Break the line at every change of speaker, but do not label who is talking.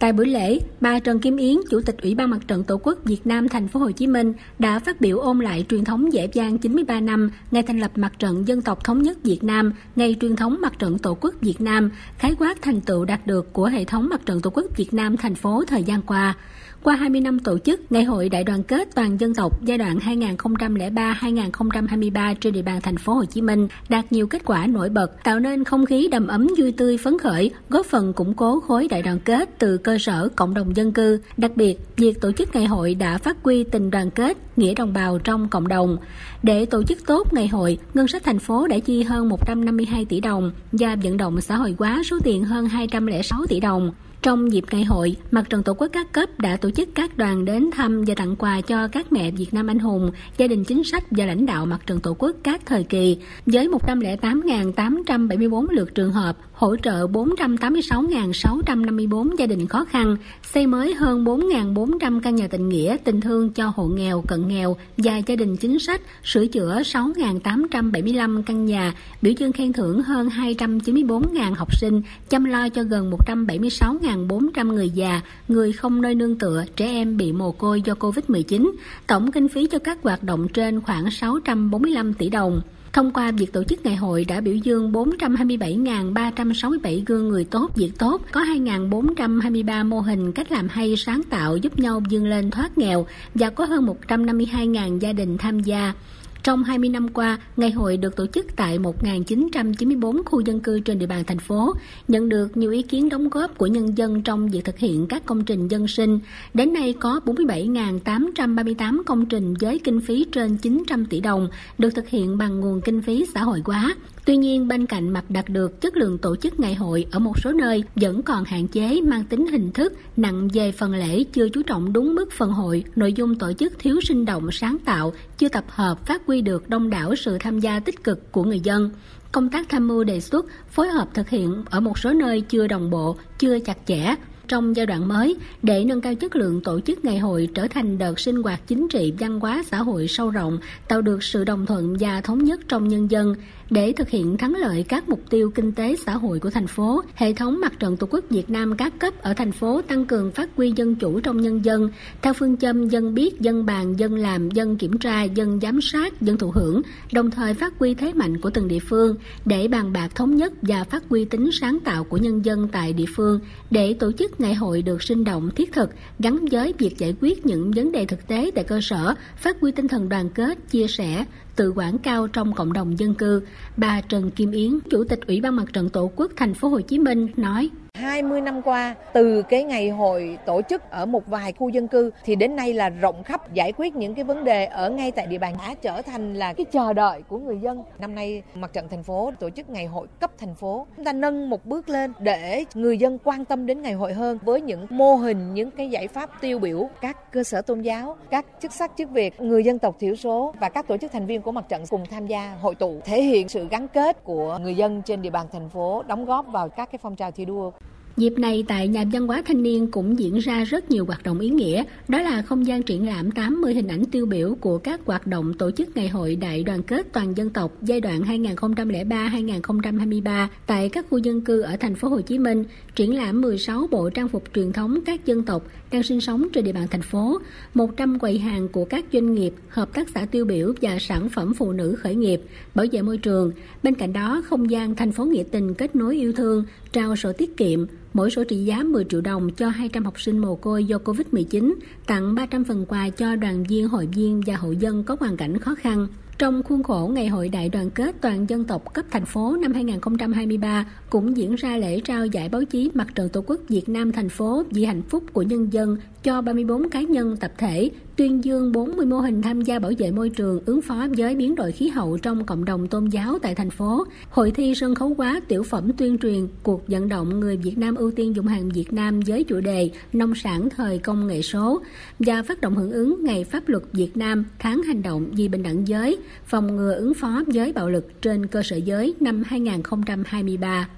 Tại buổi lễ, bà Trần Kim Yến, Chủ tịch Ủy ban Mặt trận Tổ quốc Việt Nam thành phố Hồ Chí Minh đã phát biểu ôn lại truyền thống dễ dàng 93 năm ngày thành lập Mặt trận Dân tộc thống nhất Việt Nam, ngày truyền thống Mặt trận Tổ quốc Việt Nam, khái quát thành tựu đạt được của hệ thống Mặt trận Tổ quốc Việt Nam thành phố thời gian qua. Qua 20 năm tổ chức, Ngày hội Đại đoàn kết toàn dân tộc giai đoạn 2003-2023 trên địa bàn thành phố Hồ Chí Minh đạt nhiều kết quả nổi bật, tạo nên không khí đầm ấm vui tươi phấn khởi, góp phần củng cố khối đại đoàn kết từ cơ sở cộng đồng dân cư. Đặc biệt, việc tổ chức ngày hội đã phát huy tình đoàn kết, nghĩa đồng bào trong cộng đồng. Để tổ chức tốt ngày hội, ngân sách thành phố đã chi hơn 152 tỷ đồng và vận động xã hội hóa số tiền hơn 206 tỷ đồng. Trong dịp ngày hội, Mặt trận Tổ quốc các cấp đã tổ chức các đoàn đến thăm và tặng quà cho các mẹ Việt Nam anh hùng, gia đình chính sách và lãnh đạo Mặt trận Tổ quốc các thời kỳ, với 108.874 lượt trường hợp, hỗ trợ 486.654 gia đình khó khăn, xây mới hơn 4.400 căn nhà tình nghĩa, tình thương cho hộ nghèo, cận nghèo và gia đình chính sách, sửa chữa 6.875 căn nhà, biểu dương khen thưởng hơn 294.000 học sinh, chăm lo cho gần 176.000 1.400 người già, người không nơi nương tựa, trẻ em bị mồ côi do Covid-19. Tổng kinh phí cho các hoạt động trên khoảng 645 tỷ đồng. Thông qua việc tổ chức ngày hội đã biểu dương 427.367 gương người tốt, việc tốt, có 2.423 mô hình cách làm hay sáng tạo giúp nhau vươn lên thoát nghèo và có hơn 152.000 gia đình tham gia. Trong 20 năm qua, ngày hội được tổ chức tại 1.994 khu dân cư trên địa bàn thành phố, nhận được nhiều ý kiến đóng góp của nhân dân trong việc thực hiện các công trình dân sinh. Đến nay có 47.838 công trình với kinh phí trên 900 tỷ đồng được thực hiện bằng nguồn kinh phí xã hội hóa. Tuy nhiên, bên cạnh mặt đạt được chất lượng tổ chức ngày hội ở một số nơi vẫn còn hạn chế mang tính hình thức, nặng về phần lễ chưa chú trọng đúng mức phần hội, nội dung tổ chức thiếu sinh động sáng tạo, chưa tập hợp phát huy được đông đảo sự tham gia tích cực của người dân. Công tác tham mưu đề xuất, phối hợp thực hiện ở một số nơi chưa đồng bộ, chưa chặt chẽ, trong giai đoạn mới để nâng cao chất lượng tổ chức ngày hội trở thành đợt sinh hoạt chính trị văn hóa xã hội sâu rộng, tạo được sự đồng thuận và thống nhất trong nhân dân. Để thực hiện thắng lợi các mục tiêu kinh tế xã hội của thành phố, hệ thống mặt trận Tổ quốc Việt Nam các cấp ở thành phố tăng cường phát huy dân chủ trong nhân dân, theo phương châm dân biết, dân bàn, dân làm, dân kiểm tra, dân giám sát, dân thụ hưởng, đồng thời phát huy thế mạnh của từng địa phương để bàn bạc thống nhất và phát huy tính sáng tạo của nhân dân tại địa phương để tổ chức ngày hội được sinh động, thiết thực, gắn với việc giải quyết những vấn đề thực tế tại cơ sở, phát huy tinh thần đoàn kết, chia sẻ, tự quản cao trong cộng đồng dân cư. Bà Trần Kim Yến, Chủ tịch Ủy ban Mặt trận Tổ quốc thành phố Hồ Chí Minh nói:
20 năm qua, từ cái ngày hội tổ chức ở một vài khu dân cư thì đến nay là rộng khắp giải quyết những cái vấn đề ở ngay tại địa bàn đã trở thành là cái chờ đợi của người dân. Năm nay mặt trận thành phố tổ chức ngày hội cấp thành phố. Chúng ta nâng một bước lên để người dân quan tâm đến ngày hội hơn với những mô hình, những cái giải pháp tiêu biểu các cơ sở tôn giáo, các chức sắc chức việc, người dân tộc thiểu số và các tổ chức thành viên của mặt trận cùng tham gia hội tụ thể hiện sự gắn kết của người dân trên địa bàn thành phố đóng góp vào các cái phong trào thi đua.
Dịp này tại nhà văn hóa thanh niên cũng diễn ra rất nhiều hoạt động ý nghĩa, đó là không gian triển lãm 80 hình ảnh tiêu biểu của các hoạt động tổ chức Ngày hội Đại đoàn kết toàn dân tộc giai đoạn 2003-2023 tại các khu dân cư ở thành phố Hồ Chí Minh, triển lãm 16 bộ trang phục truyền thống các dân tộc đang sinh sống trên địa bàn thành phố, 100 quầy hàng của các doanh nghiệp, hợp tác xã tiêu biểu và sản phẩm phụ nữ khởi nghiệp, bảo vệ môi trường. Bên cạnh đó, không gian thành phố nghĩa tình kết nối yêu thương, trao sổ tiết kiệm, mỗi sổ trị giá 10 triệu đồng cho 200 học sinh mồ côi do Covid-19, tặng 300 phần quà cho đoàn viên, hội viên và hộ dân có hoàn cảnh khó khăn. Trong khuôn khổ Ngày hội Đại đoàn kết toàn dân tộc cấp thành phố năm 2023 cũng diễn ra lễ trao giải báo chí Mặt trận Tổ quốc Việt Nam thành phố vì hạnh phúc của nhân dân cho 34 cá nhân tập thể, tuyên dương 40 mô hình tham gia bảo vệ môi trường ứng phó với biến đổi khí hậu trong cộng đồng tôn giáo tại thành phố, hội thi sân khấu hóa tiểu phẩm tuyên truyền, cuộc vận động người Việt Nam ưu tiên dùng hàng Việt Nam với chủ đề nông sản thời công nghệ số và phát động hưởng ứng Ngày Pháp luật Việt Nam tháng hành động vì bình đẳng giới, phòng ngừa ứng phó với bạo lực trên cơ sở giới năm 2023.